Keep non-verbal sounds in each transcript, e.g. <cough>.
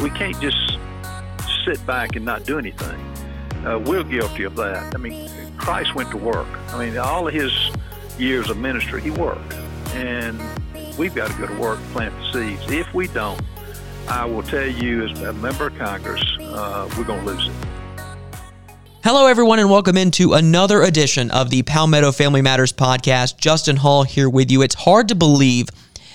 we can't just sit back and not do anything. Uh, we're guilty of that. I mean, Christ went to work. I mean, all of his years of ministry, he worked. And we've got to go to work, plant the seeds. If we don't, I will tell you as a member of Congress, uh, we're going to lose it. Hello, everyone, and welcome into another edition of the Palmetto Family Matters podcast. Justin Hall here with you. It's hard to believe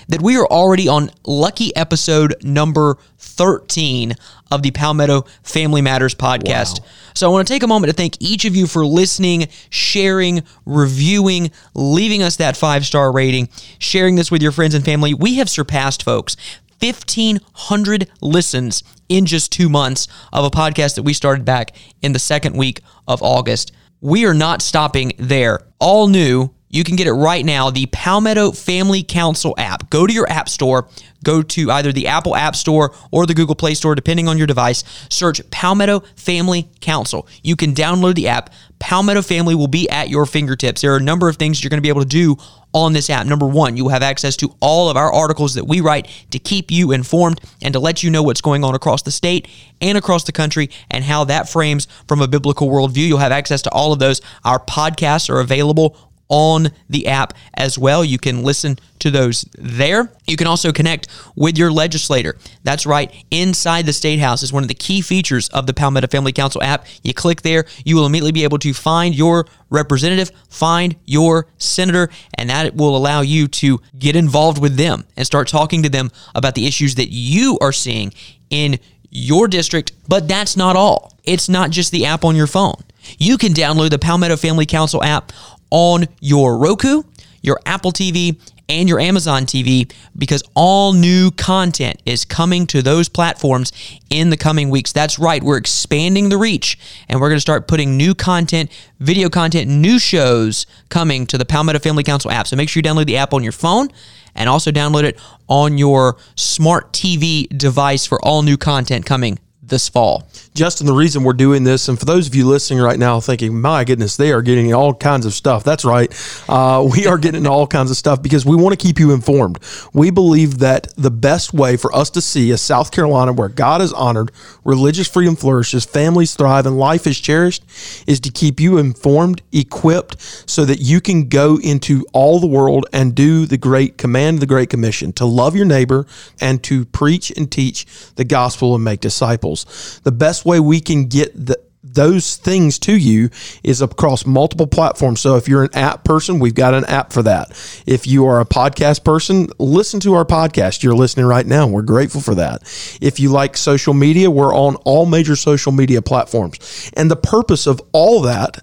that we are already on lucky episode number 13 of the Palmetto Family Matters podcast. Wow. So I want to take a moment to thank each of you for listening, sharing, reviewing, leaving us that five star rating, sharing this with your friends and family. We have surpassed, folks, 1,500 listens in just two months of a podcast that we started back in the second week of August. We are not stopping there. All new you can get it right now, the Palmetto Family Council app. Go to your app store, go to either the Apple App Store or the Google Play Store, depending on your device. Search Palmetto Family Council. You can download the app. Palmetto Family will be at your fingertips. There are a number of things you're going to be able to do on this app. Number one, you will have access to all of our articles that we write to keep you informed and to let you know what's going on across the state and across the country and how that frames from a biblical worldview. You'll have access to all of those. Our podcasts are available on the app as well. You can listen to those there. You can also connect with your legislator. That's right, inside the State House is one of the key features of the Palmetto Family Council app. You click there, you will immediately be able to find your representative, find your senator, and that will allow you to get involved with them and start talking to them about the issues that you are seeing in your district. But that's not all. It's not just the app on your phone. You can download the Palmetto Family Council app on your Roku, your Apple TV, and your Amazon TV because all new content is coming to those platforms in the coming weeks. That's right, we're expanding the reach and we're going to start putting new content, video content, new shows coming to the Palmetto Family Council app. So make sure you download the app on your phone and also download it on your smart TV device for all new content coming this fall. Justin, the reason we're doing this, and for those of you listening right now thinking, my goodness, they are getting all kinds of stuff. That's right. Uh, we are getting all kinds of stuff because we want to keep you informed. We believe that the best way for us to see a South Carolina where God is honored, religious freedom flourishes, families thrive, and life is cherished is to keep you informed, equipped, so that you can go into all the world and do the great command the Great Commission to love your neighbor and to preach and teach the gospel and make disciples. The best way we can get the those things to you is across multiple platforms. So if you're an app person, we've got an app for that. If you are a podcast person, listen to our podcast. You're listening right now. We're grateful for that. If you like social media, we're on all major social media platforms. And the purpose of all that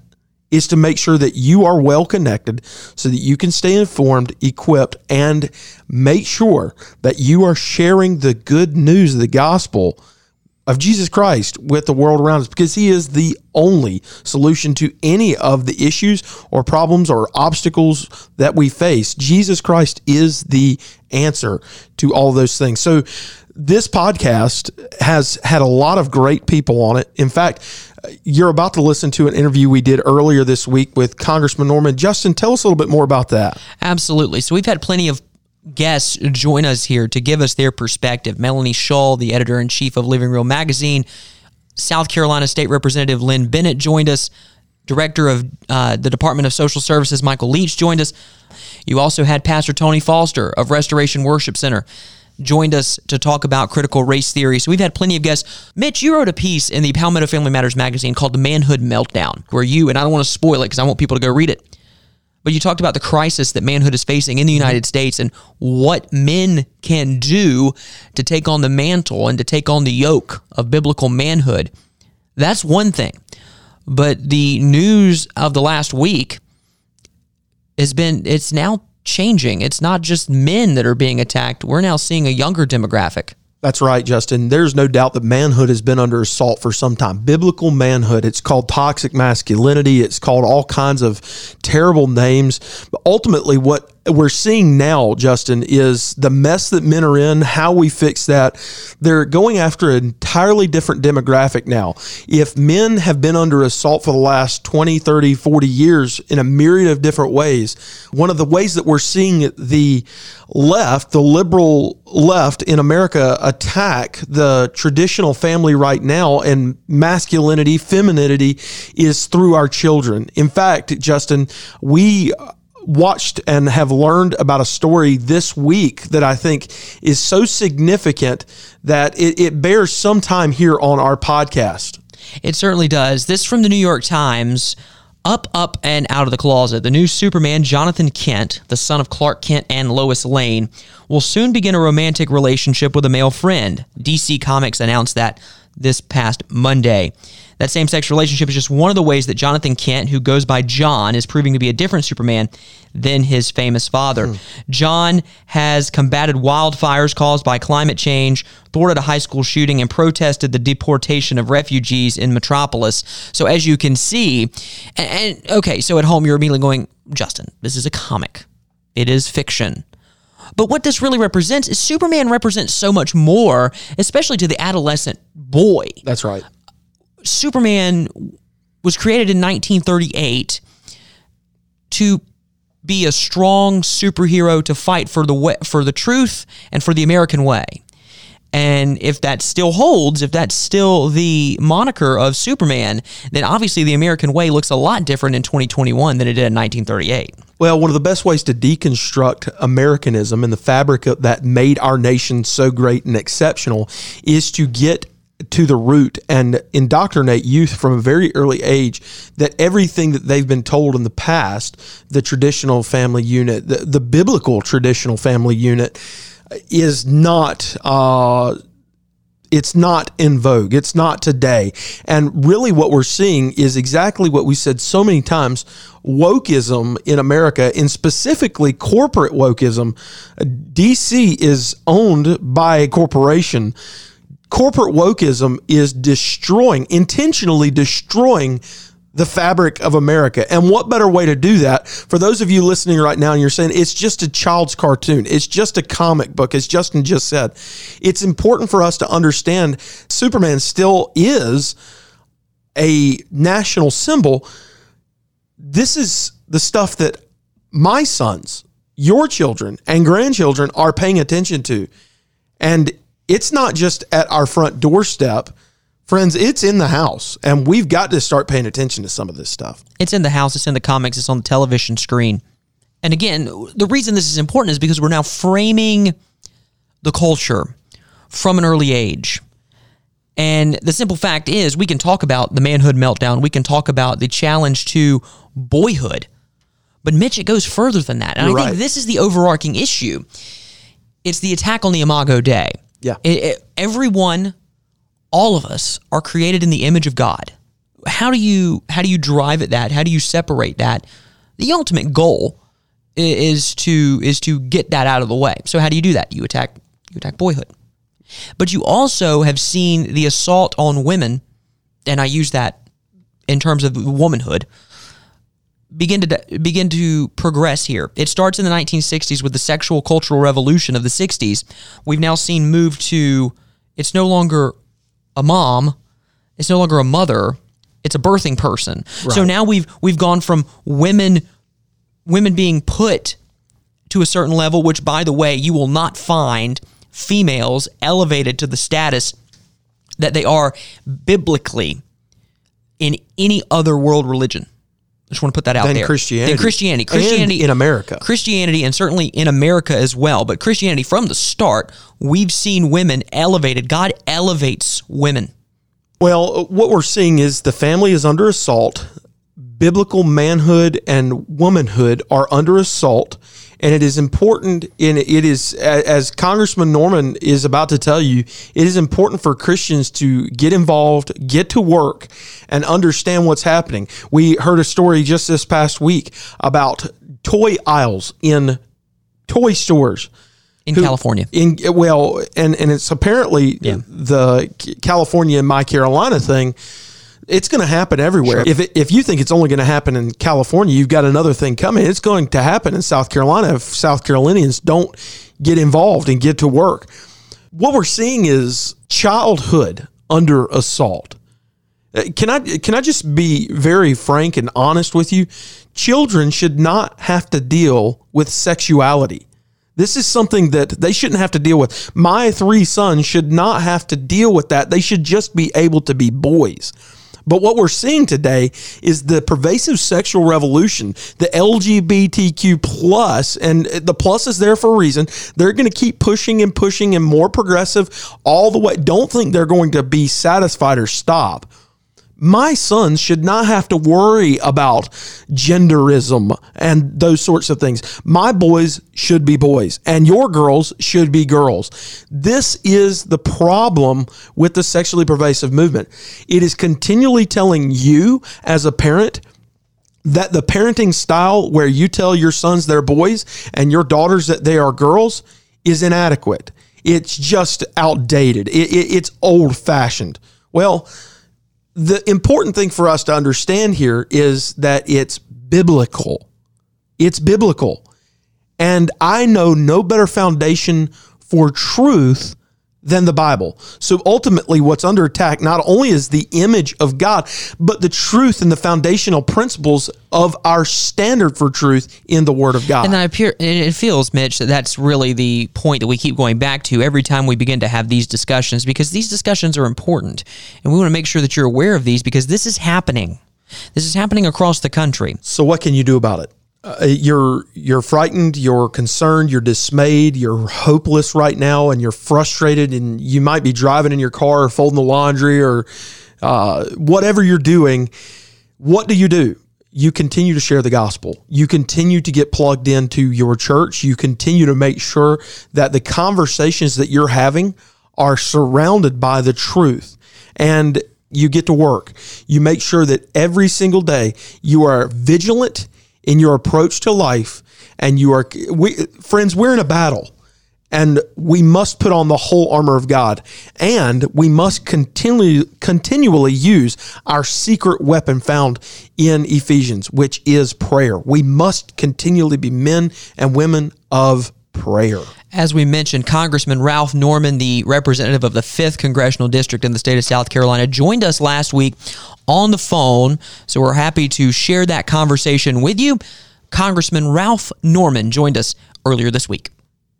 is to make sure that you are well connected so that you can stay informed, equipped, and make sure that you are sharing the good news of the gospel of Jesus Christ with the world around us because he is the only solution to any of the issues or problems or obstacles that we face. Jesus Christ is the answer to all those things. So this podcast has had a lot of great people on it. In fact, you're about to listen to an interview we did earlier this week with Congressman Norman. Justin, tell us a little bit more about that. Absolutely. So we've had plenty of guests join us here to give us their perspective. Melanie Shaw, the editor in chief of Living Real magazine, South Carolina State Representative Lynn Bennett joined us. Director of uh, the Department of Social Services, Michael Leach, joined us. You also had Pastor Tony Foster of Restoration Worship Center joined us to talk about critical race theory. So we've had plenty of guests. Mitch, you wrote a piece in the Palmetto Family Matters magazine called The Manhood Meltdown, where you, and I don't want to spoil it because I want people to go read it, but you talked about the crisis that manhood is facing in the United mm-hmm. States and what men can do to take on the mantle and to take on the yoke of biblical manhood. That's one thing. But the news of the last week has been, it's now changing. It's not just men that are being attacked. We're now seeing a younger demographic. That's right, Justin. There's no doubt that manhood has been under assault for some time. Biblical manhood. It's called toxic masculinity. It's called all kinds of terrible names. But ultimately, what we're seeing now, Justin, is the mess that men are in, how we fix that. They're going after an entirely different demographic now. If men have been under assault for the last 20, 30, 40 years in a myriad of different ways, one of the ways that we're seeing the left, the liberal left in America, attack the traditional family right now and masculinity, femininity is through our children. In fact, Justin, we watched and have learned about a story this week that I think is so significant that it, it bears some time here on our podcast. It certainly does. This from the New York Times. Up, up, and out of the closet. The new Superman, Jonathan Kent, the son of Clark Kent and Lois Lane, will soon begin a romantic relationship with a male friend. DC Comics announced that this past Monday. That same sex relationship is just one of the ways that Jonathan Kent, who goes by John, is proving to be a different Superman than his famous father. Hmm. John has combated wildfires caused by climate change, thwarted a high school shooting, and protested the deportation of refugees in Metropolis. So, as you can see, and, and okay, so at home you're immediately going, Justin, this is a comic, it is fiction. But what this really represents is Superman represents so much more, especially to the adolescent boy. That's right. Superman was created in 1938 to be a strong superhero to fight for the way, for the truth and for the American way. And if that still holds, if that's still the moniker of Superman, then obviously the American way looks a lot different in 2021 than it did in 1938. Well, one of the best ways to deconstruct Americanism and the fabric that made our nation so great and exceptional is to get to the root and indoctrinate youth from a very early age that everything that they've been told in the past, the traditional family unit, the, the biblical traditional family unit, is not. Uh, it's not in vogue. It's not today. And really, what we're seeing is exactly what we said so many times wokeism in America, and specifically corporate wokeism. DC is owned by a corporation corporate wokeism is destroying, intentionally destroying the fabric of America. And what better way to do that? For those of you listening right now and you're saying it's just a child's cartoon, it's just a comic book, as Justin just said, it's important for us to understand Superman still is a national symbol. This is the stuff that my sons, your children, and grandchildren are paying attention to. And it's not just at our front doorstep. Friends, it's in the house, and we've got to start paying attention to some of this stuff. It's in the house, it's in the comics, it's on the television screen. And again, the reason this is important is because we're now framing the culture from an early age. And the simple fact is, we can talk about the manhood meltdown, we can talk about the challenge to boyhood. But Mitch, it goes further than that. And You're I think this is the overarching issue. It's the attack on the Imago Dei. Yeah. It, it, everyone, all of us, are created in the image of God. How do you how do you drive at that? How do you separate that? The ultimate goal is to is to get that out of the way. So how do you do that? You attack you attack boyhood. But you also have seen the assault on women, and I use that in terms of womanhood begin to begin to progress here. It starts in the 1960s with the sexual cultural revolution of the 60s. We've now seen move to it's no longer a mom, it's no longer a mother, it's a birthing person. Right. So now we've we've gone from women women being put to a certain level which by the way you will not find females elevated to the status that they are biblically in any other world religion. I just want to put that out than there. Christianity. Than Christianity. Christianity and in America. Christianity and certainly in America as well. But Christianity from the start, we've seen women elevated. God elevates women. Well, uh, what we're seeing is the family is under assault. Biblical manhood and womanhood are under assault and it is important in it is as congressman norman is about to tell you it is important for christians to get involved get to work and understand what's happening we heard a story just this past week about toy aisles in toy stores in who, California. In well, and and it's apparently yeah. the California and my Carolina thing It's going to happen everywhere. If, it, if you think it's only going to happen in California, you've got another thing coming. It's going to happen in South Carolina if South Carolinians don't get involved and get to work. What we're seeing is childhood under assault. Uh, Can I can I just be very frank and honest with you? Children should not have to deal with sexuality. This is something that they shouldn't have to deal with. My three sons should not have to deal with that. They should just be able to be boys. But what we're seeing today is the pervasive sexual revolution, the LGBTQ plus, and the plus is there for a reason. They're going to keep pushing and pushing and more progressive all the way. Don't think they're going to be satisfied or stop my sons should not have to worry about genderism and those sorts of things. My boys should be boys, and your girls should be girls. This is the problem with the sexually pervasive movement. It is continually telling you, as a parent, that the parenting style where you tell your sons they're boys and your daughters that they are girls is inadequate. It's just outdated. It, it, it's old fashioned. Well, the important thing for us to understand here is that it's biblical. It's biblical. And I know no better foundation for truth than the Bible. So ultimately, what's under attack not only is the image of God, but the truth and the foundational principles of our standard for truth in the Word of God. And I appear, and it feels, Mitch, that that's really the point that we keep going back to every time we begin to have these discussions because these discussions are important. And we want to make sure that you're aware of these because this is happening. This is happening across the country. So what can you do about it? Uh, you're you're frightened, you're concerned, you're dismayed, you're hopeless right now, and you're frustrated, and you might be driving in your car or folding the laundry or uh, whatever you're doing. What do you do? You continue to share the gospel. You continue to get plugged into your church. You continue to make sure that the conversations that you're having are surrounded by the truth. And you get to work. You make sure that every single day you are vigilant in your approach to life and you are we friends we're in a battle and we must put on the whole armor of God and we must continue continually use our secret weapon found in Ephesians which is prayer. We must continually be men and women of prayer As we mentioned, Congressman Ralph Norman, the representative of the 5th Congressional District in the state of South Carolina, joined us last week on the phone. So we're happy to share that conversation with you. Congressman Ralph Norman joined us earlier this week.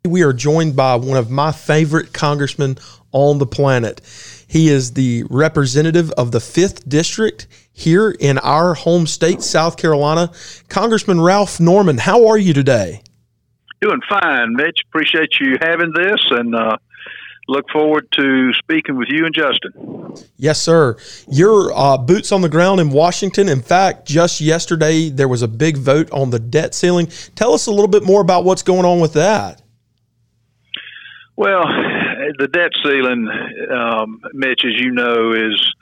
We are joined by one of my favorite congressmen on the planet. He is the representative of the 5th District here in our home state, South Carolina. Congressman Ralph Norman, how are you today? Doing fine, Mitch. Appreciate you having this and uh, look forward to speaking with you and Justin. Yes, sir. Your uh, boots on the ground in Washington. In fact, just yesterday there was a big vote on the debt ceiling. Tell us a little bit more about what's going on with that. Well, the debt ceiling, um, Mitch, as you know, is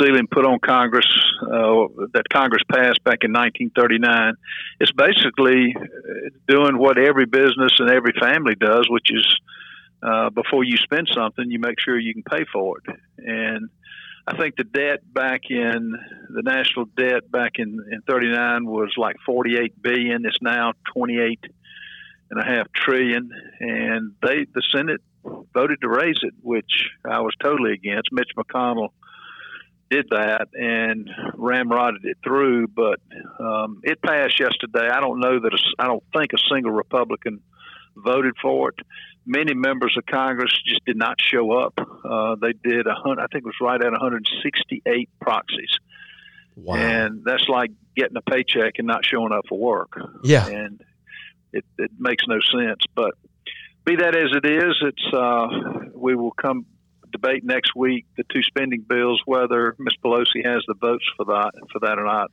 ceiling put on Congress uh, that Congress passed back in 1939. It's basically doing what every business and every family does, which is uh, before you spend something, you make sure you can pay for it. And I think the debt back in the national debt back in, in 39 was like 48 billion. It's now 28 and a half trillion. And they, the Senate voted to raise it, which I was totally against. Mitch McConnell did that and ramrodded it through, but um, it passed yesterday. I don't know that a, I don't think a single Republican voted for it. Many members of Congress just did not show up. Uh, they did a hundred, I think it was right at 168 proxies. Wow. And that's like getting a paycheck and not showing up for work. Yeah. And it, it makes no sense. But be that as it is, it's uh, we will come debate next week the two spending bills whether Ms. Pelosi has the votes for that for that or not.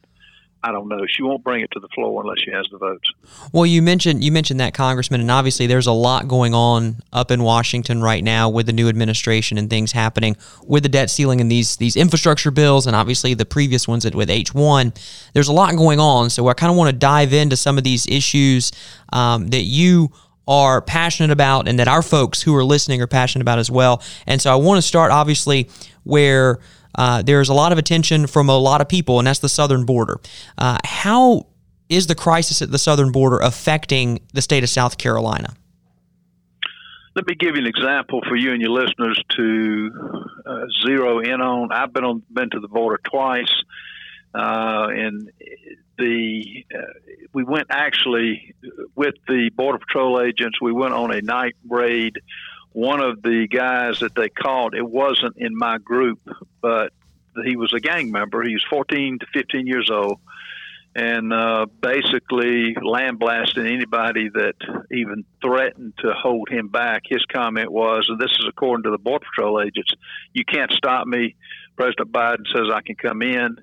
I don't know. She won't bring it to the floor unless she has the votes. Well, you mentioned you mentioned that congressman, and obviously there's a lot going on up in Washington right now with the new administration and things happening with the debt ceiling and these these infrastructure bills, and obviously the previous ones with H one. There's a lot going on, so I kind of want to dive into some of these issues um, that you are passionate about and that our folks who are listening are passionate about as well. And so I want to start obviously where uh, there's a lot of attention from a lot of people, and that's the southern border. Uh, how is the crisis at the southern border affecting the state of South Carolina? Let me give you an example for you and your listeners to uh, zero in on. I've been on been to the border twice, uh, and the uh, we went actually with the border patrol agents. We went on a night raid. One of the guys that they caught, it wasn't in my group, but he was a gang member. He was 14 to 15 years old and uh, basically land blasting anybody that even threatened to hold him back. His comment was, and this is according to the Border Patrol agents, you can't stop me. President Biden says I can come in.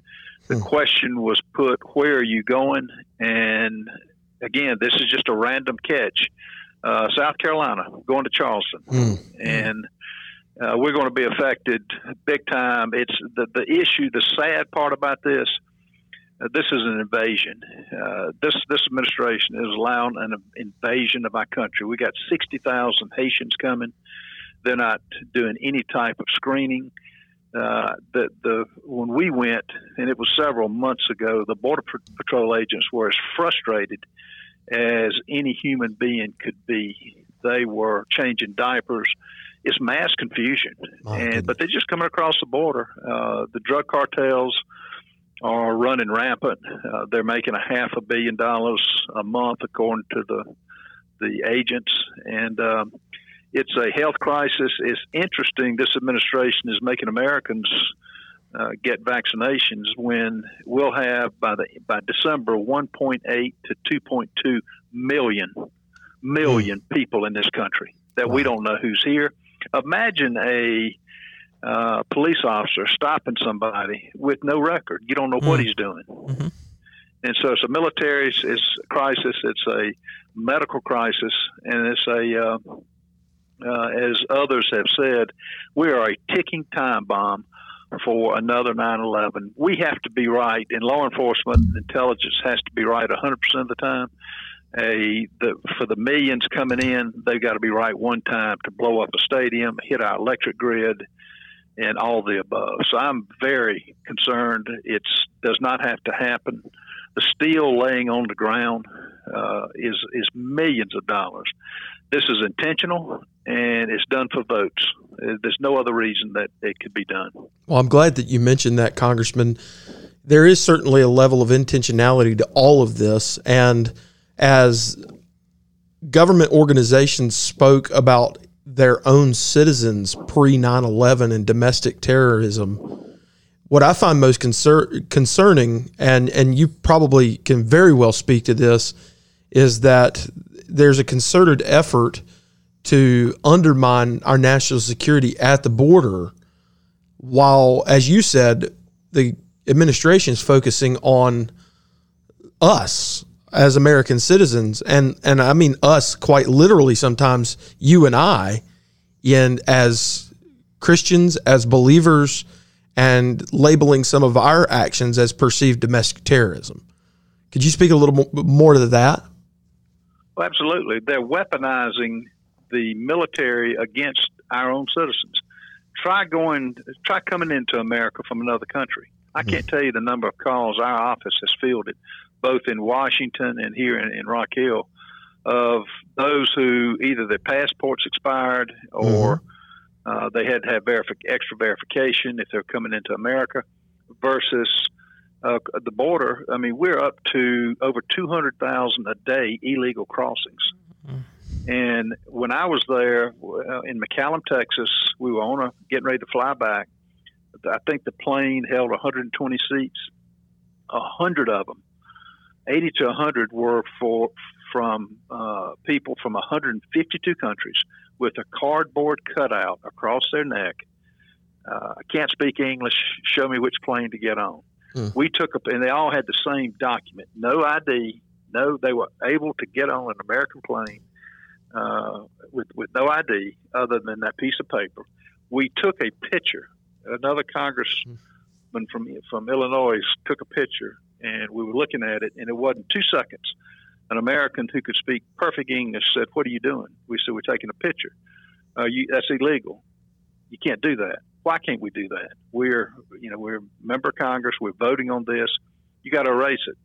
The hmm. question was put, where are you going? And again, this is just a random catch. Uh, South Carolina, going to Charleston. Mm. And uh, we're going to be affected big time. It's the, the issue, the sad part about this – uh, this is an invasion. Uh, this this administration is allowing an invasion of our country. We got sixty thousand Haitians coming. They're not doing any type of screening. Uh, the the when we went, and it was several months ago, the border patrol agents were as frustrated as any human being could be. They were changing diapers. It's mass confusion, oh, and but they're just coming across the border. Uh, the drug cartels are running rampant. Uh, they're making a half a billion dollars a month, according to the the agents, and um, it's a health crisis. It's interesting. This administration is making Americans uh, get vaccinations when we'll have by the by December 1.8 to 2.2 million million mm. people in this country that wow. we don't know who's here. Imagine a uh, police officer stopping somebody with no record. You don't know mm what he's doing. Mm-hmm. And so it's a military it's, crisis, it's a medical crisis, and it's a, uh, uh, as others have said, we are a ticking time bomb for another 9 11. We have to be right, and law enforcement intelligence has to be right 100% of the time. A, the, for the millions coming in, they've got to be right one time to blow up a stadium, hit our electric grid, and all the above. So I'm very concerned. It does not have to happen. The steel laying on the ground uh, is is millions of dollars. This is intentional and it's done for votes. Uh, there's no other reason that it could be done. Well, I'm glad that you mentioned that, Congressman. There is certainly a level of intentionality to all of this, and as government organizations spoke about their own citizens pre 9 11 and domestic terrorism. What I find most concer- concerning, and, and you probably can very well speak to this, is that there's a concerted effort to undermine our national security at the border, while, as you said, the administration is focusing on us as American citizens, and and I mean us quite literally sometimes you and I, and as Christians, as believers, and labeling some of our actions as perceived domestic terrorism. Could you speak a little more to that? Well, absolutely. They're weaponizing the military against our own citizens. Try going, try coming into America from another country. I can't tell you the number of calls our office has fielded both in Washington and here in, in Rock Hill, of those who either their passports expired or mm-hmm. uh, they had to have verifi- extra verification if they're coming into America, versus uh, the border. I mean, we're up to over 200,000 a day illegal crossings. And when I was there uh, in McAllen, Texas, we were on a getting ready to fly back. I think the plane held 120 seats. A hundred of them 80 to 100 were for from uh, people from 152 countries with a cardboard cutout across their neck. Uh, I can't speak English. Show me which plane to get on. Hmm. We took up, and they all had the same document. No ID. No, they were able to get on an American plane uh, with with no ID other than that piece of paper. We took a picture. Another congressman from from Illinois took a picture and we were looking at it, and it wasn't two seconds. An American who could speak perfect English said, "What are you doing?" We said, "We're taking a picture." Uh, you, that's illegal. You can't do that. Why can't we do that? We're, you know, we're a member of Congress. We're voting on this. You got to erase it.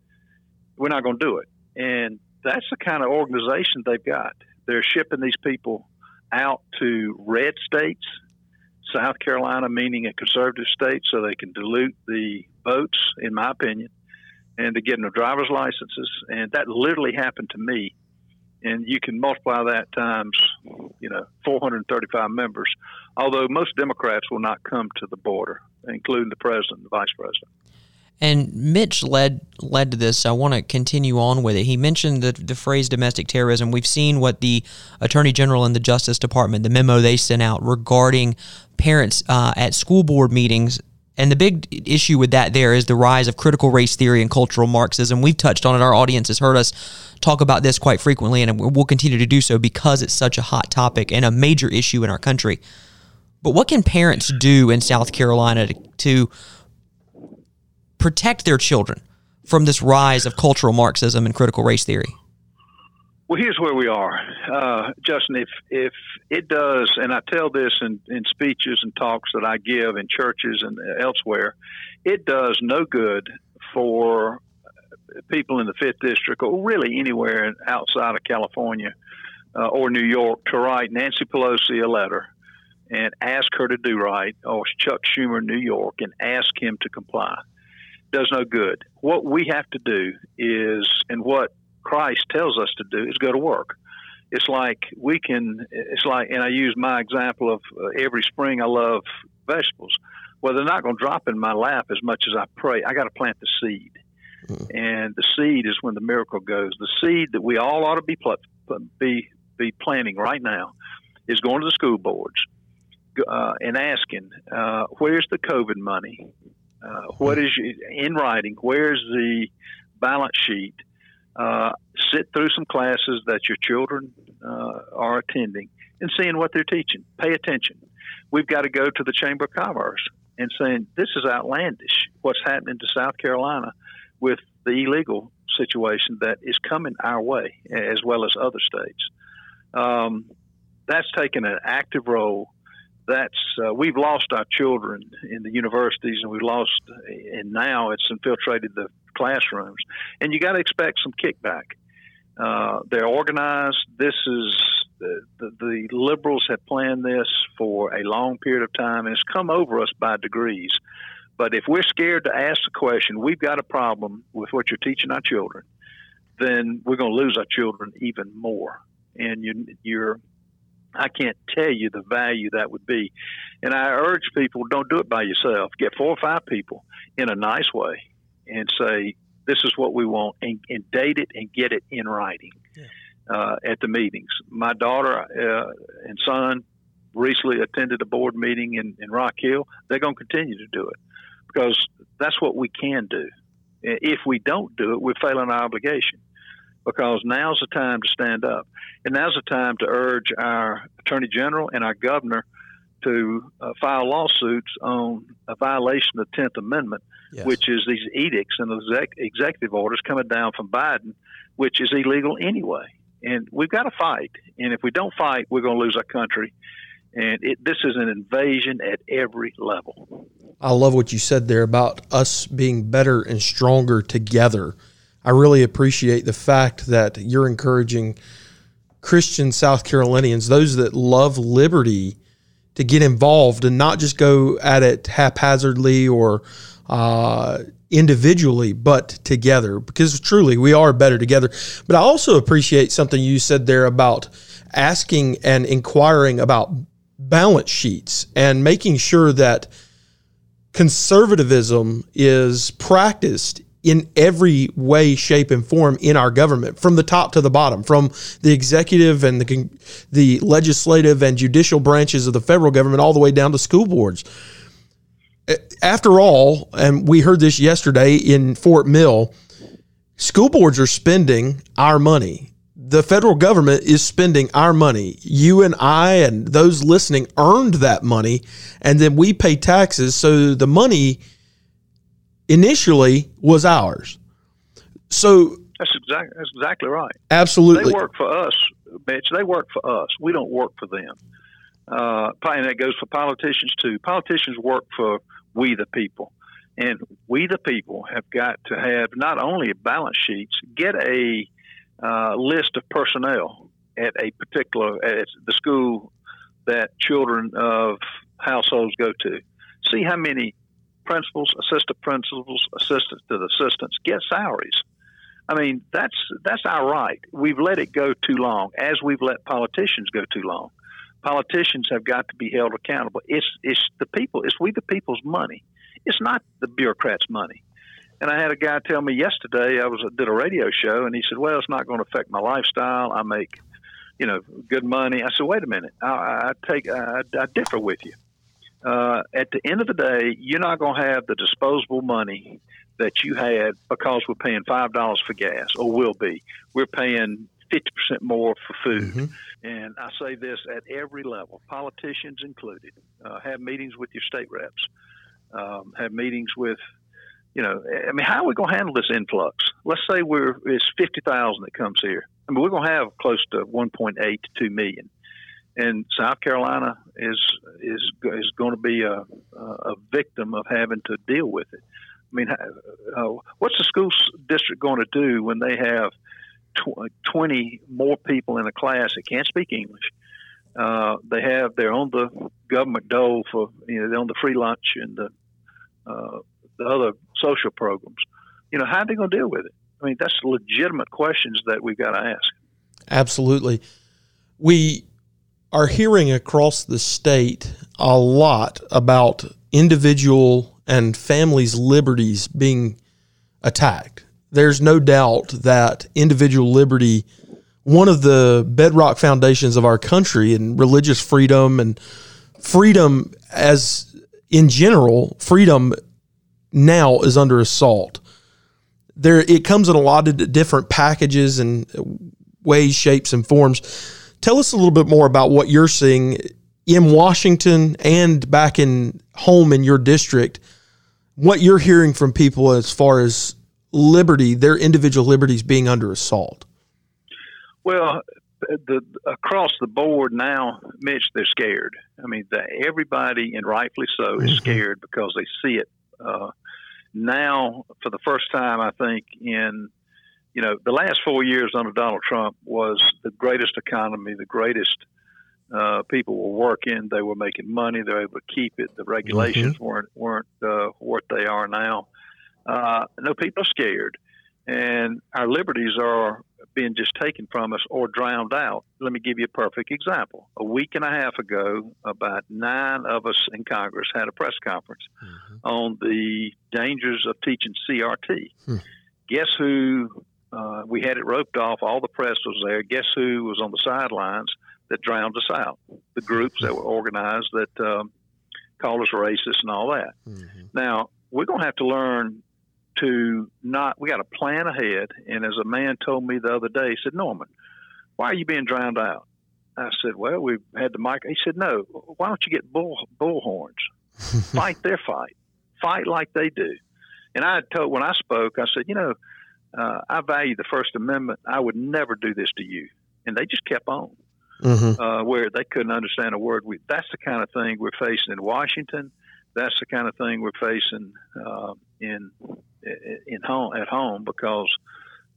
We're not going to do it. And that's the kind of organization they've got. They're shipping these people out to red states, South Carolina meaning a conservative state, so they can dilute the votes, in my opinion, and to get them driver's licenses. And that literally happened to me. And you can multiply that times, you know, 435 members. Although most Democrats will not come to the border, including the president and the vice president. And Mitch led led to this. I want to continue on with it. He mentioned the, the phrase domestic terrorism. We've seen what the Attorney General and the Justice Department, the memo they sent out regarding parents uh, at school board meetings. And the big issue with that there is the rise of critical race theory and cultural Marxism. We've touched on it. Our audience has heard us talk about this quite frequently, and we'll continue to do so because it's such a hot topic and a major issue in our country. But what can parents do in South Carolina to, to protect their children from this rise of cultural Marxism and critical race theory? Well, here's where we are, uh, Justin. If if it does, and I tell this in, in speeches and talks that I give in churches and elsewhere, it does no good for people in the fifth district or really anywhere outside of California uh, or New York to write Nancy Pelosi a letter and ask her to do right, or Chuck Schumer in New York and ask him to comply does no good. What we have to do is, and what Christ tells us to do, is go to work. It's like we can, it's like, and I use my example of uh, every spring I love vegetables. Well, they're not going to drop in my lap as much as I pray. I got to plant the seed. Mm. And the seed is when the miracle goes. The seed that we all ought to be pl- be be planting right now is going to the school boards uh, and asking, uh, "Where's the COVID money? Uh, what is in writing? Where's the balance sheet? Uh, sit through some classes that your children uh, are attending and seeing what they're teaching. Pay attention. We've got to go to the Chamber of Commerce and saying this is outlandish. What's happening to South Carolina with the illegal situation that is coming our way, as well as other states. Um, that's taken an active role that's uh, we've lost our children in the universities, and we've lost, and now it's infiltrated the classrooms. And you got to expect some kickback. Uh, they're organized. This is the, the, the, liberals have planned this for a long period of time, and it's come over us by degrees. But if we're scared to ask the question, we've got a problem with what you're teaching our children, then we're going to lose our children even more. And you, you're I can't tell you the value that would be. And I urge people don't do it by yourself. Get four or five people in a nice way and say, this is what we want, and, and date it and get it in writing yeah. uh, at the meetings. My daughter uh, and son recently attended a board meeting in, in Rock Hill. They're going to continue to do it because that's what we can do. If we don't do it, we're failing our obligation because now's the time to stand up. And now's the time to urge our Attorney General and our Governor to uh, file lawsuits on a violation of the 10th Amendment, yes. which is these edicts and exec- executive orders coming down from Biden, which is illegal anyway. And we've got to fight. And if we don't fight, we're going to lose our country. And it, this is an invasion at every level. I love what you said there about us being better and stronger together I really appreciate the fact that you're encouraging Christian South Carolinians, those that love liberty, to get involved and not just go at it haphazardly or uh, individually, but together, because truly we are better together. But I also appreciate something you said there about asking and inquiring about balance sheets and making sure that conservatism is practiced in every way, shape, and form in our government, from the top to the bottom, from the executive and the the legislative and judicial branches of the federal government, all the way down to school boards. After all, and we heard this yesterday in Fort Mill, school boards are spending our money. The federal government is spending our money. You and I and those listening earned that money, and then we pay taxes. So the money initially was ours. So That's exactly that's exactly right. Absolutely, they work for us, Mitch. They work for us. We don't work for them. Uh, and that goes for politicians too. Politicians work for we the people, and we the people have got to have not only balance sheets, get a uh, list of personnel at a particular at the school that children of households go to. See how many principals, assistant principals, assistants to the assistants get salaries. I mean, that's that's our right. We've let it go too long, as we've let politicians go too long. Politicians have got to be held accountable. It's it's the people. It's we the people's money. It's not the bureaucrats' money. And I had a guy tell me yesterday. I was did a radio show, and he said, "Well, it's not going to affect my lifestyle. I make, you know, good money." I said, "Wait a minute. I, I take I, I differ with you. Uh, at the end of the day, you're not going to have the disposable money that you had because we're paying five dollars for gas, or will be. We're paying fifty percent more for food. Mm-hmm. And I say this at every level, politicians included. Uh, have meetings with your state reps. Um, have meetings with, you know, I mean, how are we going to handle this influx? Let's say we're it's fifty thousand that comes here. I mean, we're going to have close to one point eight to two million and South Carolina is is is going to be a a victim of having to deal with it. I mean, uh, what's the school district going to do when they have tw- 20 more people in a class that can't speak English? Uh, they have they're on the government dole for you know they're on the free lunch and the uh, the other social programs. You know, how are they going to deal with it? I mean, that's legitimate questions that we've got to ask. Absolutely. We are hearing across the state a lot about individual and families' liberties being attacked. There's no doubt that individual liberty, one of the bedrock foundations of our country and religious freedom and freedom as in general, freedom now is under assault. There it comes in a lot of different packages and ways, shapes, and forms Tell us a little bit more about what you're seeing in Washington and back in home in your district. What you're hearing from people as far as liberty, their individual liberties being under assault. Well, the across the board now, Mitch, they're scared. I mean, the, everybody, and rightfully so, is mm-hmm. scared because they see it. Uh, now, for the first time, I think in you know, the last four years under Donald Trump was the greatest economy, the greatest uh, people were working, they were making money, they were able to keep it. The regulations mm-hmm. weren't weren't uh, what they are now. Uh, no, people are scared, and our liberties are being just taken from us or drowned out. Let me give you a perfect example. A week and a half ago, about nine of us in Congress had a press conference mm-hmm. on the dangers of teaching CRT. Hmm. Guess who uh, we had it roped off. All the press was there. Guess who was on the sidelines that drowned us out? The groups that were organized that um, called us racist and all that. Mm-hmm. Now we're going to have to learn to not. We got to plan ahead. And as a man told me the other day, he said, "Norman, why are you being drowned out?" I said, "Well, we've had the mic." He said, "No. Why don't you get bull bullhorns? <laughs> fight their fight. Fight like they do." And I told when I spoke, I said, "You know." Uh, I value the First Amendment. I would never do this to you. And they just kept on, mm-hmm. uh, where they couldn't understand a word. We, that's the kind of thing we're facing in Washington. That's the kind of thing we're facing uh, in in home at home because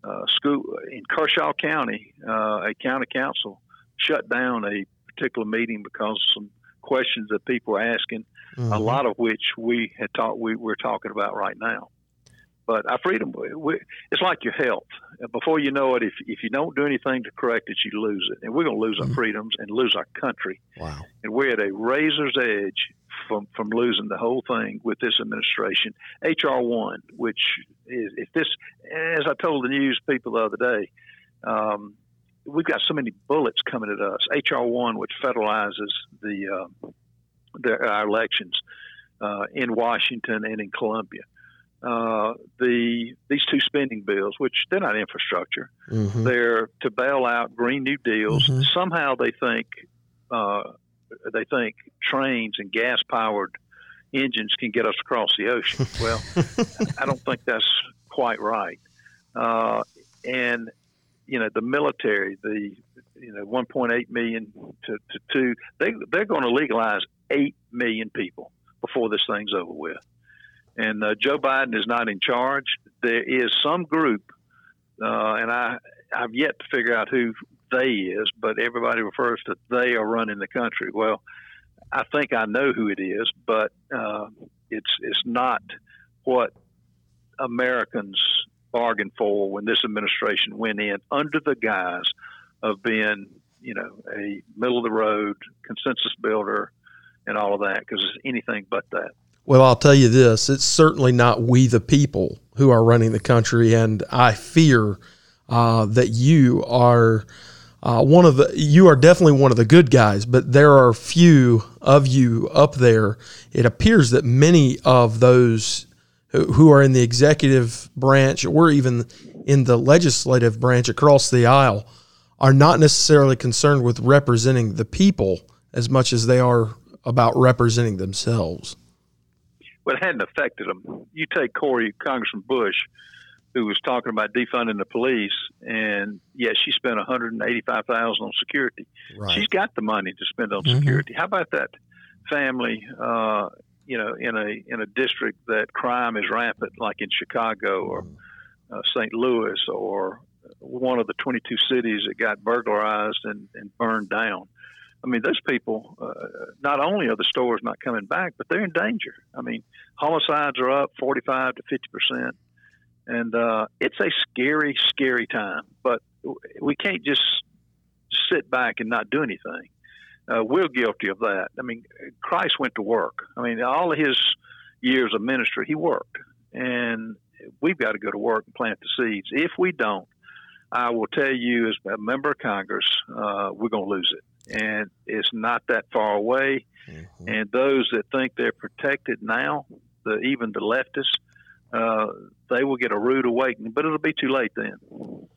uh, school in Kershaw County, uh, a county council shut down a particular meeting because of some questions that people were asking, mm-hmm. a lot of which we had talked we, we're talking about right now. But our freedom, we, it's like your health. Before you know it, if, if you don't do anything to correct it, you lose it. And we're going to lose mm-hmm. our freedoms and lose our country. Wow. And we're at a razor's edge from, from losing the whole thing with this administration. H.R. 1, which is, if this, as I told the news people the other day, um, we've got so many bullets coming at us. H.R. 1, which federalizes the, uh, the our elections uh, in Washington and in Columbia uh, the these two spending bills, which they're not infrastructure, mm-hmm. they're to bail out Green New Deals. Mm-hmm. Somehow they think uh, they think trains and gas powered engines can get us across the ocean. <laughs> Well, I don't think that's quite right. Uh, and you know the military, the you know 1.8 million to, to two, they they're going to legalize eight million people before this thing's over with. And uh, Joe Biden is not in charge. There is some group, uh, and I I've yet to figure out who they is, but everybody refers to they are running the country. Well, I think I know who it is, but uh, it's it's not what Americans bargained for when this administration went in under the guise of being, you know, a middle of the road consensus builder and all of that, because it's anything but that. Well, I'll tell you this: it's certainly not we the people who are running the country, and I fear uh, that you are. Uh, one of the you are definitely one of the good guys, but there are few of you up there. It appears that many of those who are in the executive branch or even in the legislative branch across the aisle are not necessarily concerned with representing the people as much as they are about representing themselves. Well, it hadn't affected them. You take Cori, Congressman Bush, who was talking about defunding the police, and yes, she spent one hundred and eighty-five thousand on security. Right. She's got the money to spend on mm-hmm. security. How about that family uh, you know, in a in a district that crime is rampant, like in Chicago or uh, St. Louis or one of the 22 cities that got burglarized and, and burned down. I mean, those people, uh, not only are the stores not coming back, but they're in danger. I mean, homicides are up 45 to 50 percent, and uh, it's a scary, scary time. But we can't just sit back and not do anything uh, we're guilty of that. I mean, Christ went to work. I mean, all of his years of ministry, he worked, and we've got to go to work and plant the seeds. If we don't, I will tell you, as a member of Congress, uh, we're going to lose it, and it's not that far away. Mm-hmm. And those that think they're protected now, the even the leftists, uh, they will get a rude awakening, but it'll be too late then.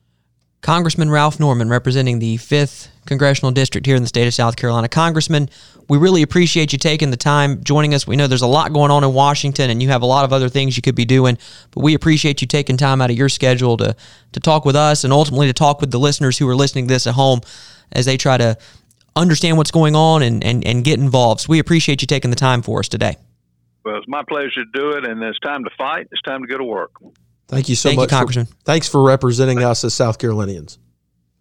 Congressman Ralph Norman, representing the 5th Congressional District here in the state of South Carolina. Congressman, we really appreciate you taking the time joining us. We know there's a lot going on in Washington and you have a lot of other things you could be doing, but we appreciate you taking time out of your schedule to, to talk with us and ultimately to talk with the listeners who are listening to this at home as they try to understand what's going on and, and, and get involved. So we appreciate you taking the time for us today. Well, it's my pleasure to do it, and it's time to fight. It's time to go to work. Thank you so thank much, you, Congressman. For, thanks for representing us as South Carolinians.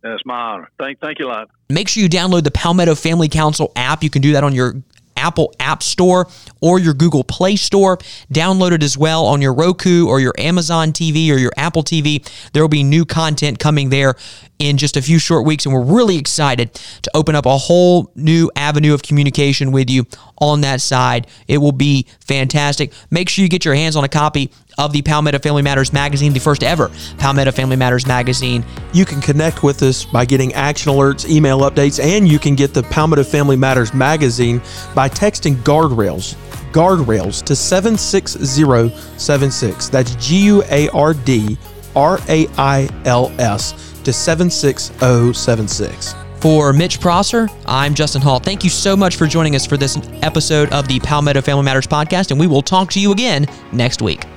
It's my honor. Thank, thank you a lot. Make sure you download the Palmetto Family Council app. You can do that on your Apple App Store or your Google Play Store. Download it as well on your Roku or your Amazon TV or your Apple TV. There will be new content coming there in just a few short weeks, and we're really excited to open up a whole new avenue of communication with you on that side. It will be fantastic. Make sure you get your hands on a copy of the Palmetto Family Matters magazine, the first ever Palmetto Family Matters magazine. You can connect with us by getting action alerts, email updates, and you can get the Palmetto Family Matters magazine by texting guardrails guardrails to 76076. That's G U A R D R A I L S to 76076. For Mitch Prosser, I'm Justin Hall. Thank you so much for joining us for this episode of the Palmetto Family Matters podcast, and we will talk to you again next week.